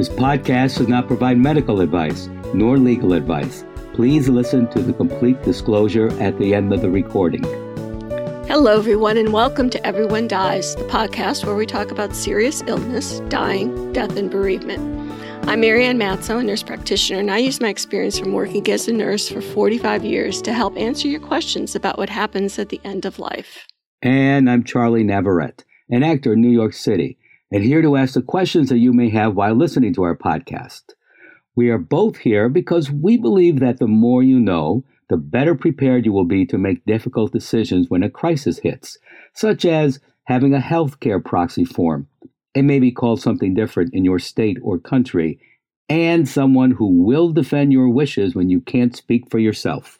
This podcast does not provide medical advice nor legal advice. Please listen to the complete disclosure at the end of the recording. Hello, everyone, and welcome to Everyone Dies, the podcast where we talk about serious illness, dying, death, and bereavement. I'm Marianne Matzo, a nurse practitioner, and I use my experience from working as a nurse for 45 years to help answer your questions about what happens at the end of life. And I'm Charlie Navarrete, an actor in New York City, and here to ask the questions that you may have while listening to our podcast. We are both here because we believe that the more you know, the better prepared you will be to make difficult decisions when a crisis hits, such as having a healthcare proxy form. It may be called something different in your state or country, and someone who will defend your wishes when you can't speak for yourself.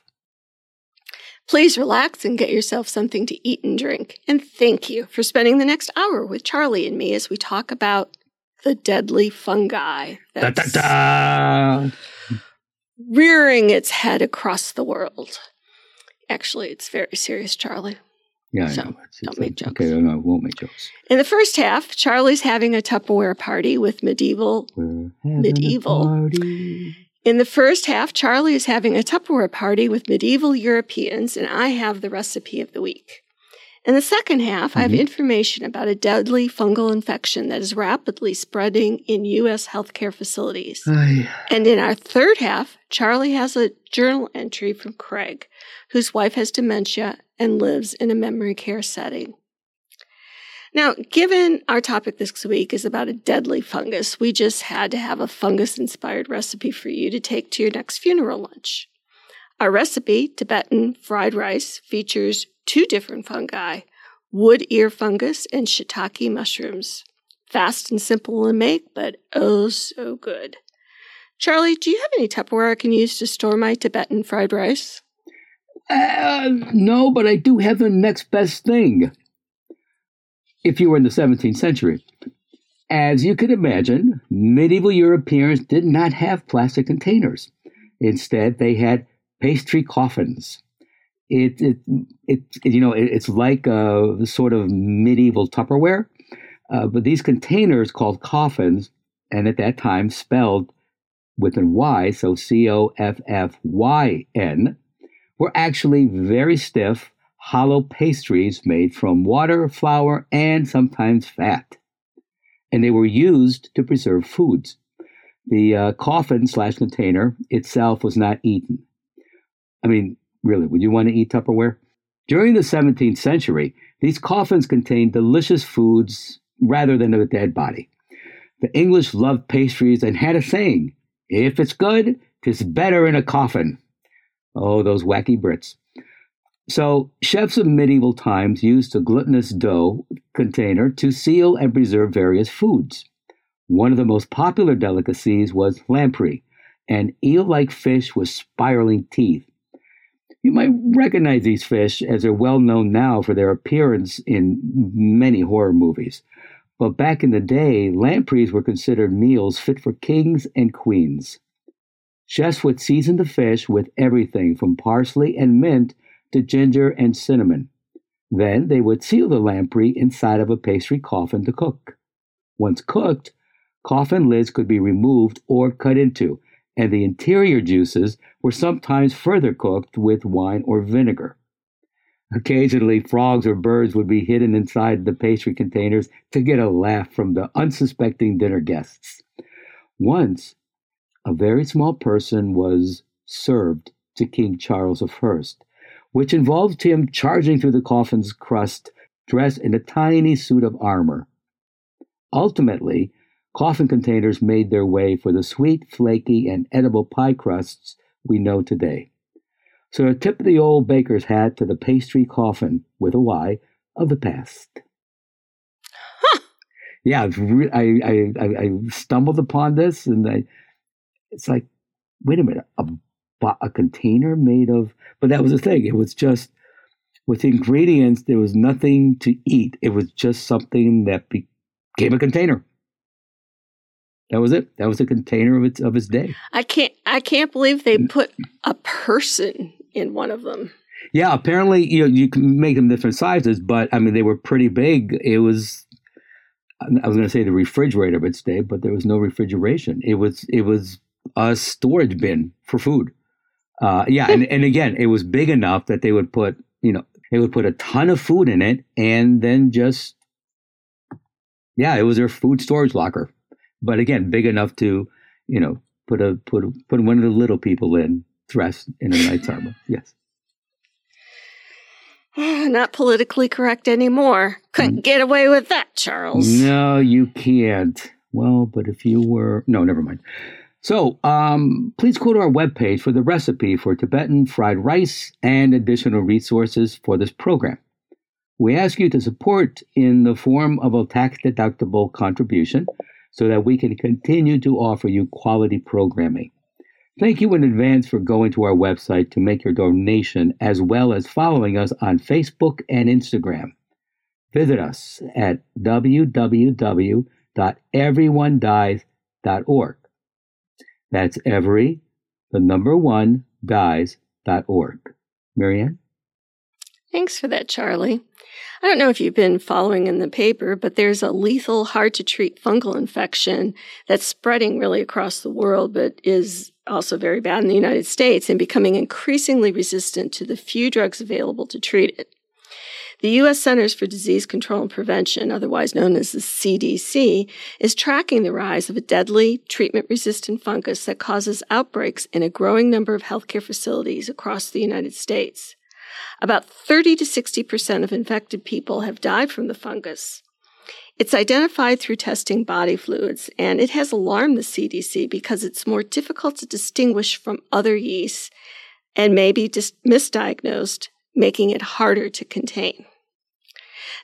Please relax and get yourself something to eat and drink. And thank you for spending the next hour with Charlie and me as we talk about the deadly fungi. Da, da, da rearing its head across the world. Actually, it's very serious, Charlie. Yeah, so, don't it's make a, jokes. Okay, no, I won't make jokes. In the first half, Charlie's having a Tupperware party with medieval. Medieval. In the first half, Charlie is having a Tupperware party with medieval Europeans, and I have the recipe of the week. In the second half, I have Mhm. information about a deadly fungal infection that is rapidly spreading in U.S. healthcare facilities. Ay, And in our third half, Charlie has a journal entry from Craig, whose wife has dementia and lives in a memory care setting. Now, given our topic this week is about a deadly fungus, we just had to have a fungus inspired recipe for you to take to your next funeral lunch. Our recipe, Tibetan fried rice, features two different fungi wood ear fungus and shiitake mushrooms. Fast and simple to make, but oh so good. Charlie, do you have any Tupperware I can use to store my Tibetan fried rice? Uh, no, but I do have the next best thing. If you were in the 17th century. As you can imagine, medieval Europeans did not have plastic containers. Instead, they had pastry coffins. It, it, it, you know, it, it's like a sort of medieval Tupperware, uh, but these containers called coffins, and at that time spelled with an Y, so C O F F Y N, were actually very stiff, hollow pastries made from water, flour, and sometimes fat. And they were used to preserve foods. The uh, coffin slash container itself was not eaten. I mean, really, would you want to eat Tupperware? During the 17th century, these coffins contained delicious foods rather than a dead body. The English loved pastries and had a saying if it's good, 'tis better in a coffin. Oh, those wacky Brits. So, chefs of medieval times used a glutinous dough container to seal and preserve various foods. One of the most popular delicacies was lamprey, an eel like fish with spiraling teeth. You might recognize these fish as they're well known now for their appearance in many horror movies. But back in the day, lampreys were considered meals fit for kings and queens. Chefs would season the fish with everything from parsley and mint to ginger and cinnamon. Then they would seal the lamprey inside of a pastry coffin to cook. Once cooked, coffin lids could be removed or cut into, and the interior juices were sometimes further cooked with wine or vinegar. Occasionally, frogs or birds would be hidden inside the pastry containers to get a laugh from the unsuspecting dinner guests. Once, a very small person was served to King Charles I, which involved him charging through the coffin's crust dressed in a tiny suit of armor. Ultimately, coffin containers made their way for the sweet, flaky, and edible pie crusts we know today. So a tip of the old baker's hat to the pastry coffin with a Y of the past. Yeah, I've re- I, I I I stumbled upon this, and I, it's like, wait a minute, a a container made of, but that was the thing. It was just with ingredients. There was nothing to eat. It was just something that became a container. That was it. That was a container of its of its day. I can't I can't believe they mm. put a person in one of them. Yeah, apparently you know you can make them different sizes, but I mean they were pretty big. It was I was going to say the refrigerator would stay, but there was no refrigeration. It was it was a storage bin for food. Uh, yeah, and, and again, it was big enough that they would put you know they would put a ton of food in it and then just yeah, it was their food storage locker. But again, big enough to you know put a put a, put one of the little people in dressed in a knight's armor. Yes. Not politically correct anymore. Couldn't mm. get away with that, Charles. No, you can't. Well, but if you were. No, never mind. So, um, please go to our webpage for the recipe for Tibetan fried rice and additional resources for this program. We ask you to support in the form of a tax deductible contribution so that we can continue to offer you quality programming. Thank you in advance for going to our website to make your donation as well as following us on Facebook and Instagram. Visit us at www.everyonedies.org. That's every, the number one, dies.org. Marianne? Thanks for that, Charlie. I don't know if you've been following in the paper, but there's a lethal, hard to treat fungal infection that's spreading really across the world, but is also very bad in the United States and becoming increasingly resistant to the few drugs available to treat it. The U.S. Centers for Disease Control and Prevention, otherwise known as the CDC, is tracking the rise of a deadly treatment resistant fungus that causes outbreaks in a growing number of healthcare facilities across the United States. About 30 to 60% of infected people have died from the fungus. It's identified through testing body fluids, and it has alarmed the CDC because it's more difficult to distinguish from other yeasts and may be dis- misdiagnosed, making it harder to contain.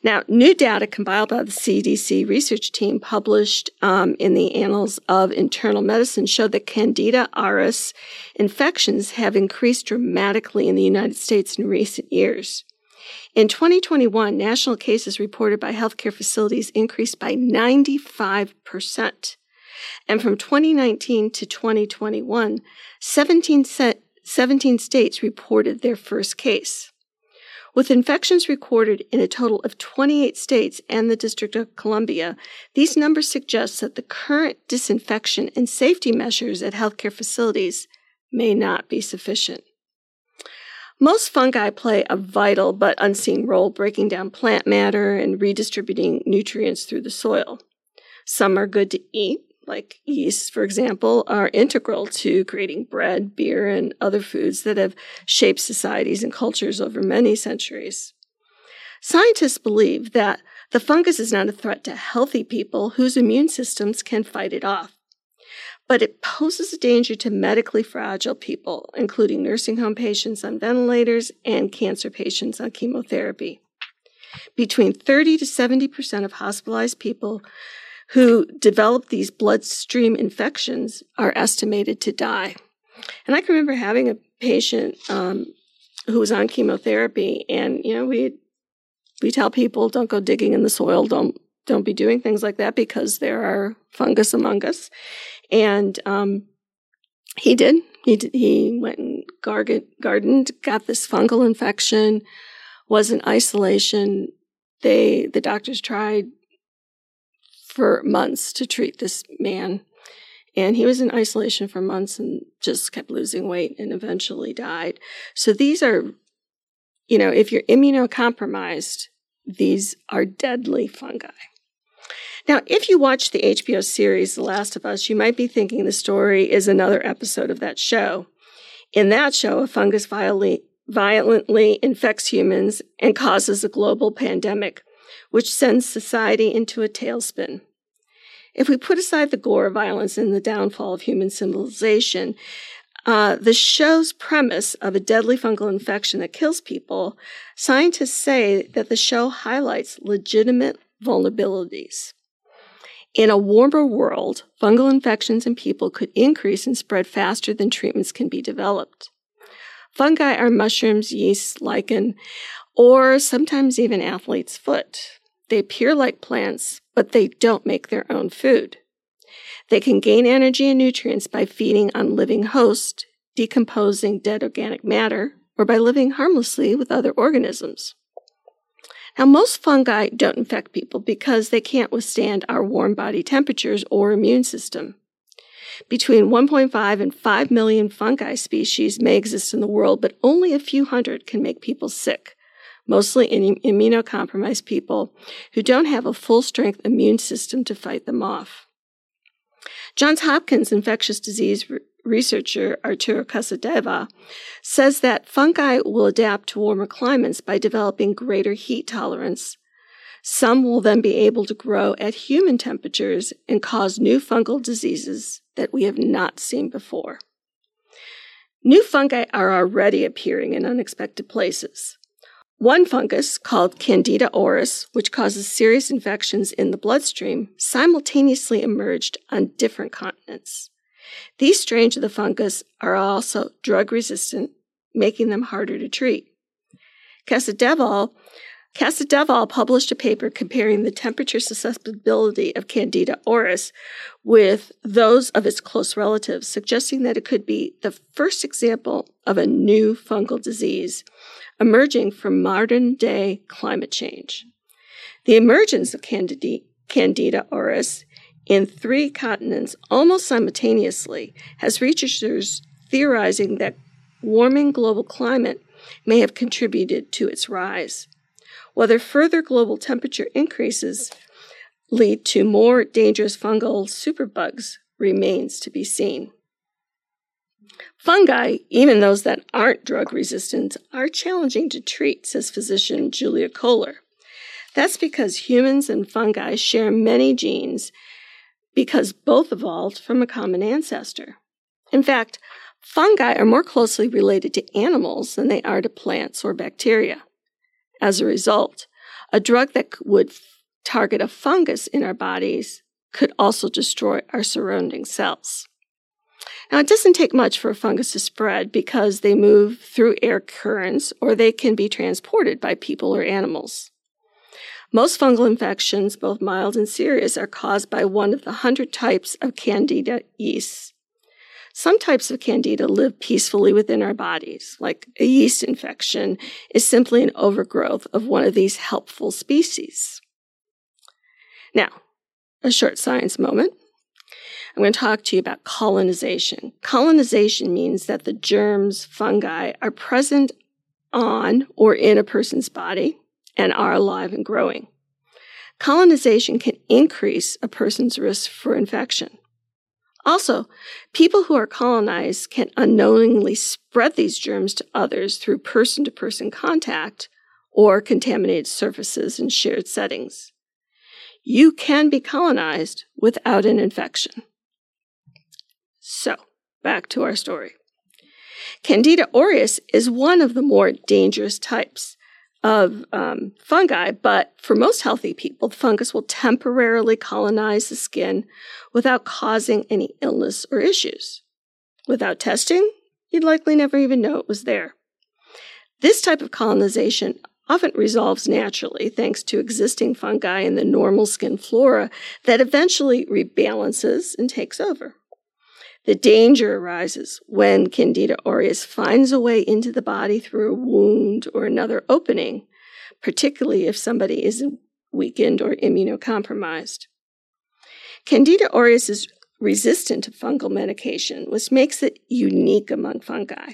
Now, new data compiled by the CDC research team published um, in the Annals of Internal Medicine showed that Candida auris infections have increased dramatically in the United States in recent years. In 2021, national cases reported by healthcare facilities increased by 95%. And from 2019 to 2021, 17, 17 states reported their first case. With infections recorded in a total of 28 states and the District of Columbia, these numbers suggest that the current disinfection and safety measures at healthcare facilities may not be sufficient. Most fungi play a vital but unseen role breaking down plant matter and redistributing nutrients through the soil. Some are good to eat, like yeast, for example, are integral to creating bread, beer, and other foods that have shaped societies and cultures over many centuries. Scientists believe that the fungus is not a threat to healthy people whose immune systems can fight it off, but it poses a danger to medically fragile people, including nursing home patients on ventilators and cancer patients on chemotherapy. Between 30 to 70% of hospitalized people who develop these bloodstream infections are estimated to die. And I can remember having a patient um, who was on chemotherapy, and you know we we tell people don't go digging in the soil, don't don't be doing things like that because there are fungus among us. And um, he did. He did, he went and gardened, got this fungal infection, was in isolation. They the doctors tried for months to treat this man. And he was in isolation for months and just kept losing weight and eventually died. So these are, you know, if you're immunocompromised, these are deadly fungi. Now, if you watch the HBO series The Last of Us, you might be thinking the story is another episode of that show. In that show, a fungus violently, violently infects humans and causes a global pandemic which sends society into a tailspin. If we put aside the gore, of violence, and the downfall of human civilization, uh, the show's premise of a deadly fungal infection that kills people, scientists say that the show highlights legitimate vulnerabilities. In a warmer world, fungal infections in people could increase and spread faster than treatments can be developed. Fungi are mushrooms, yeast, lichen, or sometimes even athlete's foot. They appear like plants, but they don't make their own food. They can gain energy and nutrients by feeding on living hosts, decomposing dead organic matter, or by living harmlessly with other organisms. Now, most fungi don't infect people because they can't withstand our warm body temperatures or immune system. Between 1.5 and 5 million fungi species may exist in the world, but only a few hundred can make people sick, mostly in immunocompromised people who don't have a full strength immune system to fight them off. Johns Hopkins infectious disease re- researcher Arturo Casadevall says that fungi will adapt to warmer climates by developing greater heat tolerance. Some will then be able to grow at human temperatures and cause new fungal diseases that we have not seen before. New fungi are already appearing in unexpected places. One fungus, called Candida auris, which causes serious infections in the bloodstream, simultaneously emerged on different continents. These strains of the fungus are also drug resistant, making them harder to treat. Casadevall Casadevall published a paper comparing the temperature susceptibility of Candida auris with those of its close relatives, suggesting that it could be the first example of a new fungal disease emerging from modern day climate change. The emergence of Candida, Candida auris in three continents almost simultaneously has researchers theorizing that warming global climate may have contributed to its rise. Whether further global temperature increases lead to more dangerous fungal superbugs remains to be seen. Fungi, even those that aren't drug resistant, are challenging to treat, says physician Julia Kohler. That's because humans and fungi share many genes because both evolved from a common ancestor. In fact, fungi are more closely related to animals than they are to plants or bacteria. As a result, a drug that would target a fungus in our bodies could also destroy our surrounding cells. Now, it doesn't take much for a fungus to spread because they move through air currents or they can be transported by people or animals. Most fungal infections, both mild and serious, are caused by one of the hundred types of Candida yeasts. Some types of candida live peacefully within our bodies, like a yeast infection is simply an overgrowth of one of these helpful species. Now, a short science moment. I'm going to talk to you about colonization. Colonization means that the germs, fungi, are present on or in a person's body and are alive and growing. Colonization can increase a person's risk for infection. Also, people who are colonized can unknowingly spread these germs to others through person to person contact or contaminated surfaces in shared settings. You can be colonized without an infection. So, back to our story. Candida auris is one of the more dangerous types of um, fungi, but for most healthy people, the fungus will temporarily colonize the skin without causing any illness or issues. Without testing, you'd likely never even know it was there. This type of colonization often resolves naturally thanks to existing fungi in the normal skin flora that eventually rebalances and takes over. The danger arises when Candida auris finds a way into the body through a wound or another opening, particularly if somebody is weakened or immunocompromised. Candida auris is resistant to fungal medication, which makes it unique among fungi.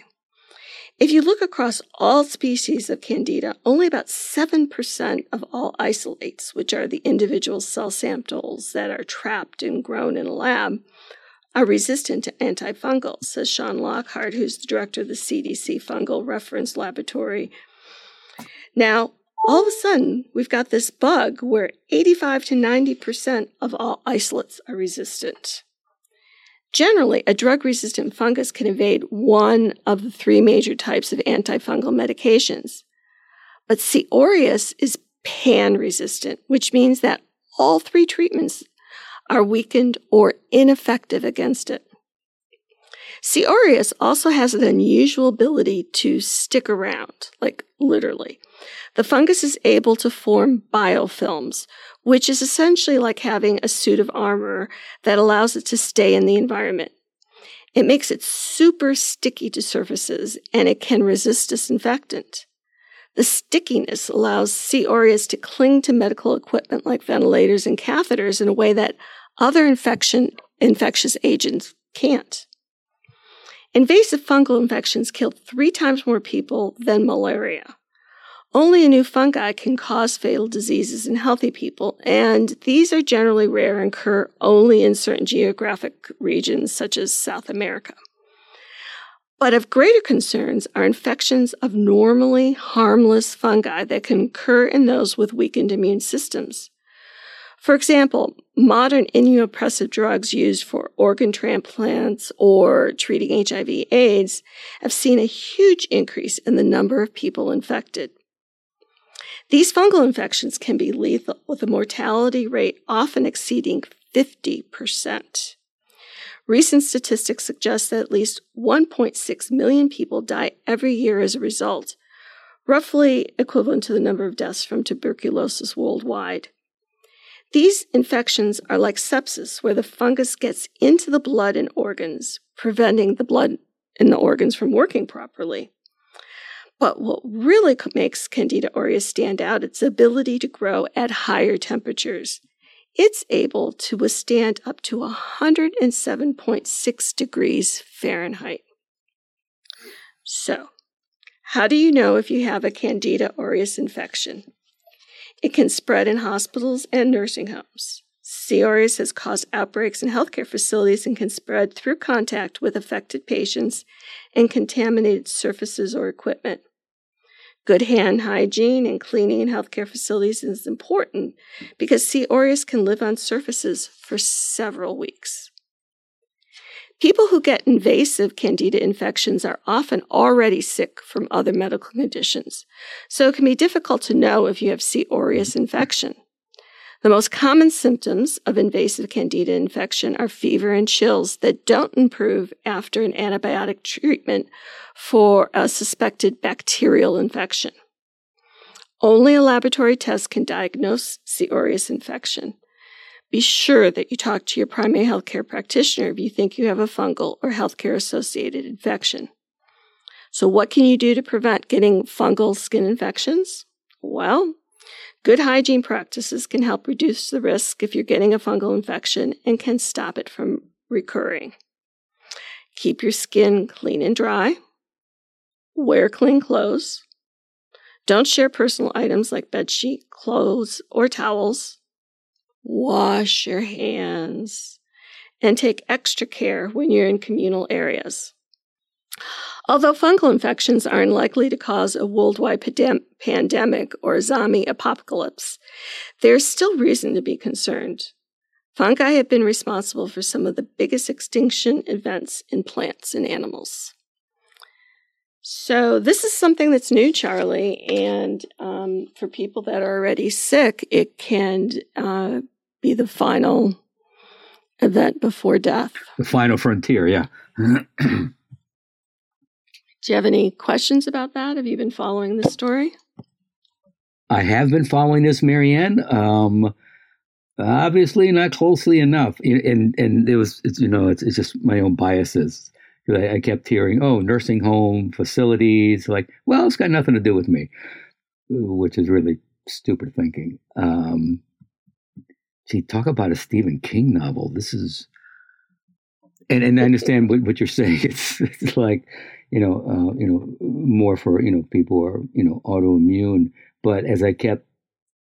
If you look across all species of Candida, only about 7% of all isolates, which are the individual cell samples that are trapped and grown in a lab, are resistant to says Shawn Lockhart, who's the director of the CDC Fungal Reference Laboratory. Now, all of a sudden, we've got this bug where 85 to 90% of all isolates are resistant. Generally, a drug resistant fungus can evade one of the three major types of antifungal medications. But C. auris is pan resistant, which means that all three treatments are weakened or ineffective against it. C. auris also has an unusual ability to stick around, like literally. The fungus is able to form biofilms, which is essentially like having a suit of armor that allows it to stay in the environment. It makes it super sticky to surfaces and it can resist disinfectant. The stickiness allows C. auris to cling to medical equipment like ventilators and catheters in a way that other infection, infectious agents can't. Invasive fungal infections kill three times more people than malaria. Only a new fungi can cause fatal diseases in healthy people, and these are generally rare and occur only in certain geographic regions, such as South America. But of greater concerns are infections of normally harmless fungi that can occur in those with weakened immune systems. For example, modern immunosuppressive drugs used for organ transplants or treating HIV AIDS have seen a huge increase in the number of people infected. These fungal infections can be lethal with a mortality rate often exceeding 50%. Recent statistics suggest that at least 1.6 million people die every year as a result, roughly equivalent to the number of deaths from tuberculosis worldwide. These infections are like sepsis, where the fungus gets into the blood and organs, preventing the blood and the organs from working properly. But what really makes Candida auris stand out, is its ability to grow at higher temperatures. It's able to withstand up to 107.6 degrees Fahrenheit. So, how do you know if you have a Candida auris infection? It can spread in hospitals and nursing homes. C. auris has caused outbreaks in healthcare facilities and can spread through contact with affected patients and contaminated surfaces or equipment. Good hand hygiene and cleaning in healthcare facilities is important because C. auris can live on surfaces for several weeks. People who get invasive candida infections are often already sick from other medical conditions, so it can be difficult to know if you have C. auris infection. The most common symptoms of invasive candida infection are fever and chills that don't improve after an antibiotic treatment for a suspected bacterial infection. Only a laboratory test can diagnose C. auris infection. Be sure that you talk to your primary healthcare practitioner if you think you have a fungal or healthcare associated infection. So, what can you do to prevent getting fungal skin infections? Well, good hygiene practices can help reduce the risk if you're getting a fungal infection and can stop it from recurring. Keep your skin clean and dry. Wear clean clothes. Don't share personal items like bed bedsheet, clothes, or towels wash your hands, and take extra care when you're in communal areas. Although fungal infections are unlikely to cause a worldwide pandem- pandemic or zombie apocalypse, there's still reason to be concerned. Fungi have been responsible for some of the biggest extinction events in plants and animals. So, this is something that's new, Charlie, and um, for people that are already sick, it can uh, be the final event before death. The final frontier, yeah. Do you have any questions about that? Have you been following this story? I have been following this, Marianne. Um, obviously, not closely enough, and and it was, you know, it's, it's just my own biases. I, I kept hearing, oh, nursing home facilities, like, well, it's got nothing to do with me, which is really stupid thinking. Um, See, talk about a Stephen King novel. This is, and and I understand what, what you're saying. It's it's like, you know, uh, you know, more for you know people who are you know autoimmune. But as I kept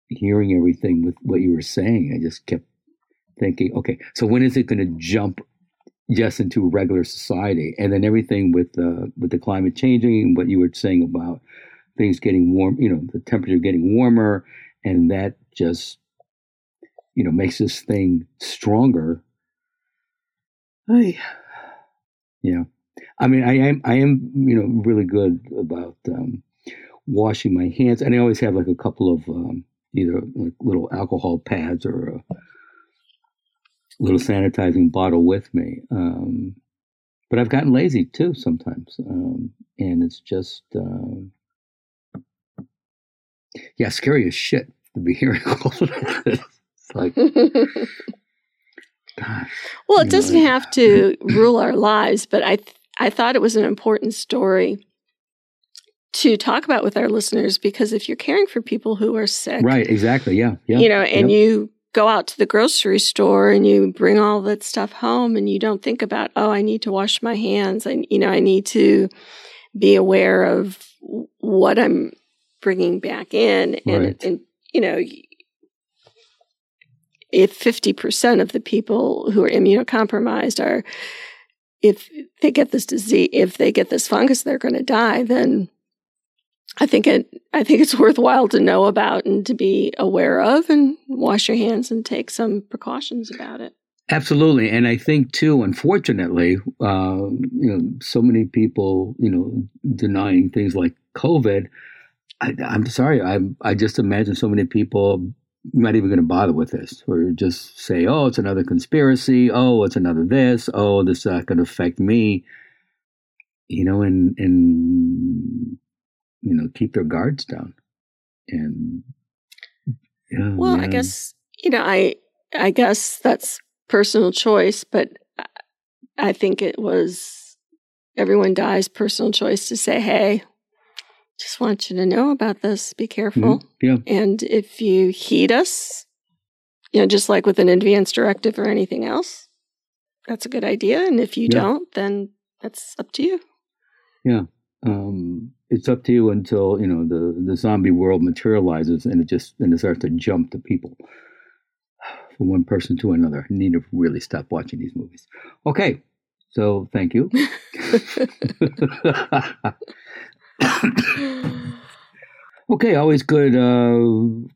hearing everything with what you were saying, I just kept thinking, okay, so when is it going to jump just into regular society? And then everything with uh, with the climate changing, and what you were saying about things getting warm, you know, the temperature getting warmer, and that just you know makes this thing stronger i yeah i mean i am i am you know really good about um, washing my hands and i always have like a couple of um, either like little alcohol pads or a little sanitizing bottle with me um, but i've gotten lazy too sometimes um, and it's just uh, yeah scary as shit to be hearing all of this like, gosh. Well, it doesn't know. have to rule our lives, but I th- I thought it was an important story to talk about with our listeners because if you're caring for people who are sick, right? Exactly. Yeah. yeah you know, and you go out to the grocery store and you bring all that stuff home and you don't think about, oh, I need to wash my hands. and you know, I need to be aware of what I'm bringing back in. And, right. and you know, if 50% of the people who are immunocompromised are, if they get this disease, if they get this fungus, they're going to die, then I think it I think it's worthwhile to know about and to be aware of and wash your hands and take some precautions about it. Absolutely, and I think too, unfortunately, uh, you know, so many people, you know, denying things like COVID. I, am sorry, I I just imagine so many people not even going to bother with this, or just say, "Oh, it's another conspiracy. Oh, it's another this. Oh, this is not going to affect me." You know, and and you know keep their guards down and yeah, well man. i guess you know i i guess that's personal choice but i think it was everyone dies personal choice to say hey just want you to know about this be careful mm-hmm. yeah and if you heed us you know just like with an advance directive or anything else that's a good idea and if you yeah. don't then that's up to you yeah um it's up to you until you know the the zombie world materializes and it just and it starts to jump to people from one person to another. You need to really stop watching these movies. Okay, so thank you. okay, always good uh,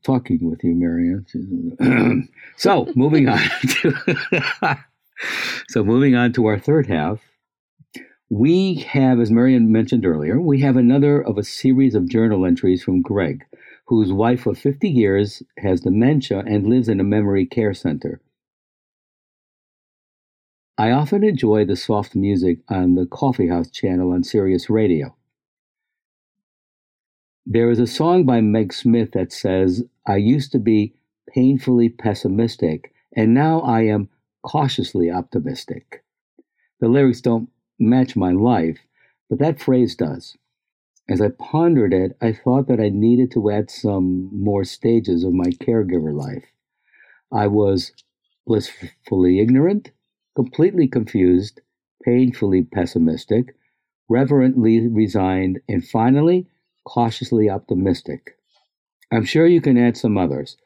talking with you, Marianne. so moving on to so moving on to our third half we have, as Marianne mentioned earlier, we have another of a series of journal entries from Greg, whose wife of 50 years has dementia and lives in a memory care center. I often enjoy the soft music on the Coffee House channel on Sirius Radio. There is a song by Meg Smith that says, I used to be painfully pessimistic, and now I am cautiously optimistic. The lyrics don't match my life, but that phrase does. As I pondered it, I thought that I needed to add some more stages of my caregiver life. I was blissfully ignorant, completely confused, painfully pessimistic, reverently resigned, and finally, cautiously optimistic. I'm sure you can add some others,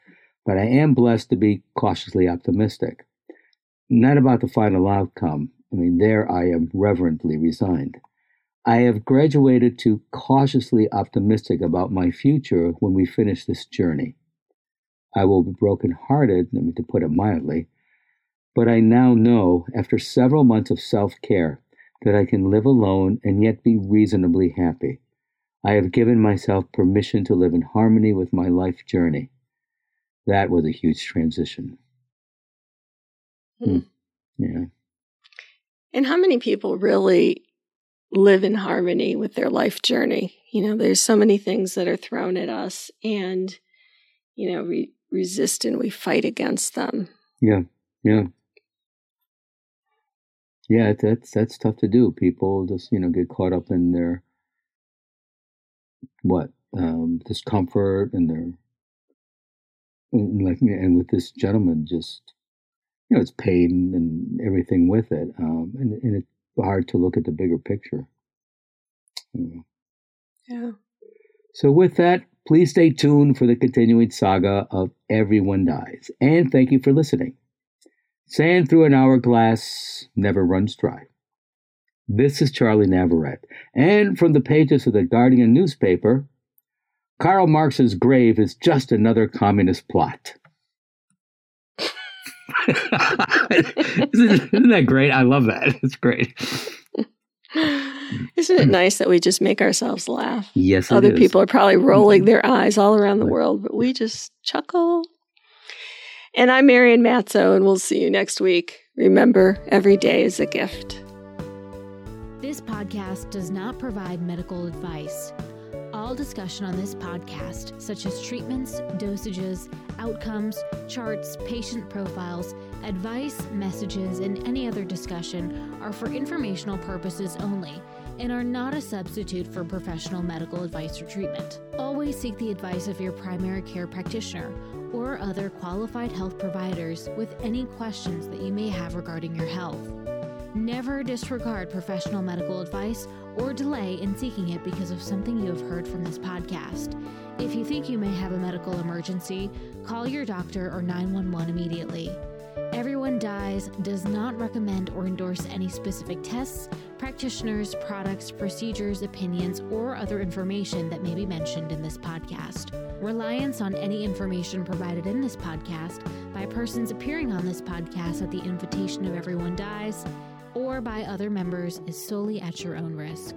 but I am blessed to be cautiously optimistic. Not about the final outcome, I mean, there I am reverently resigned. I have graduated to cautiously optimistic about my future when we finish this journey. I will be broken-hearted, I mean, to put it mildly, but I now know, after several months of self-care, that I can live alone and yet be reasonably happy. I have given myself permission to live in harmony with my life journey. That was a huge transition. Mm. Yeah. And how many people really live in harmony with their life journey? You know, there's so many things that are thrown at us, and, you know, we resist and we fight against them. Yeah, yeah. Yeah, that's that's tough to do. People just you know get caught up in their what um, discomfort and their and like and with this gentleman just you know, it's pain and everything with it. Um, and, and, it's hard to look at the bigger picture. Yeah. So, with that, please stay tuned for the continuing saga of Everyone Dies. And thank you for listening. Sand through an hourglass never runs dry. This is Charlie Navarrete. And from the pages of the Guardian newspaper, Karl Marx's grave is just another communist plot. Isn't that great? I love that. It's great. Isn't it nice that we just make ourselves laugh? Yes, Other people are probably rolling mm-hmm. their eyes all around the world, but we just chuckle. And I'm Marianne Matzo, and we'll see you next week. Remember, every day is a gift. This podcast does not provide medical advice. All discussion on this podcast, such as treatments, dosages, outcomes, charts, patient profiles, advice, messages, and any other discussion, are for informational purposes only and are not a substitute for professional medical advice or treatment. Always seek the advice of your primary care practitioner or other qualified health providers with any questions that you may have regarding your health. Never disregard professional medical advice or delay in seeking it because of something you have heard from this podcast. If you think you may have a medical emergency, call your doctor or 911 immediately. Everyone Dies does not recommend or endorse any specific tests, practitioners, products, procedures, opinions, or other information that may be mentioned in this podcast. Reliance on any information provided in this podcast by persons appearing on this podcast at the invitation of Everyone Dies or by other members is solely at your own risk.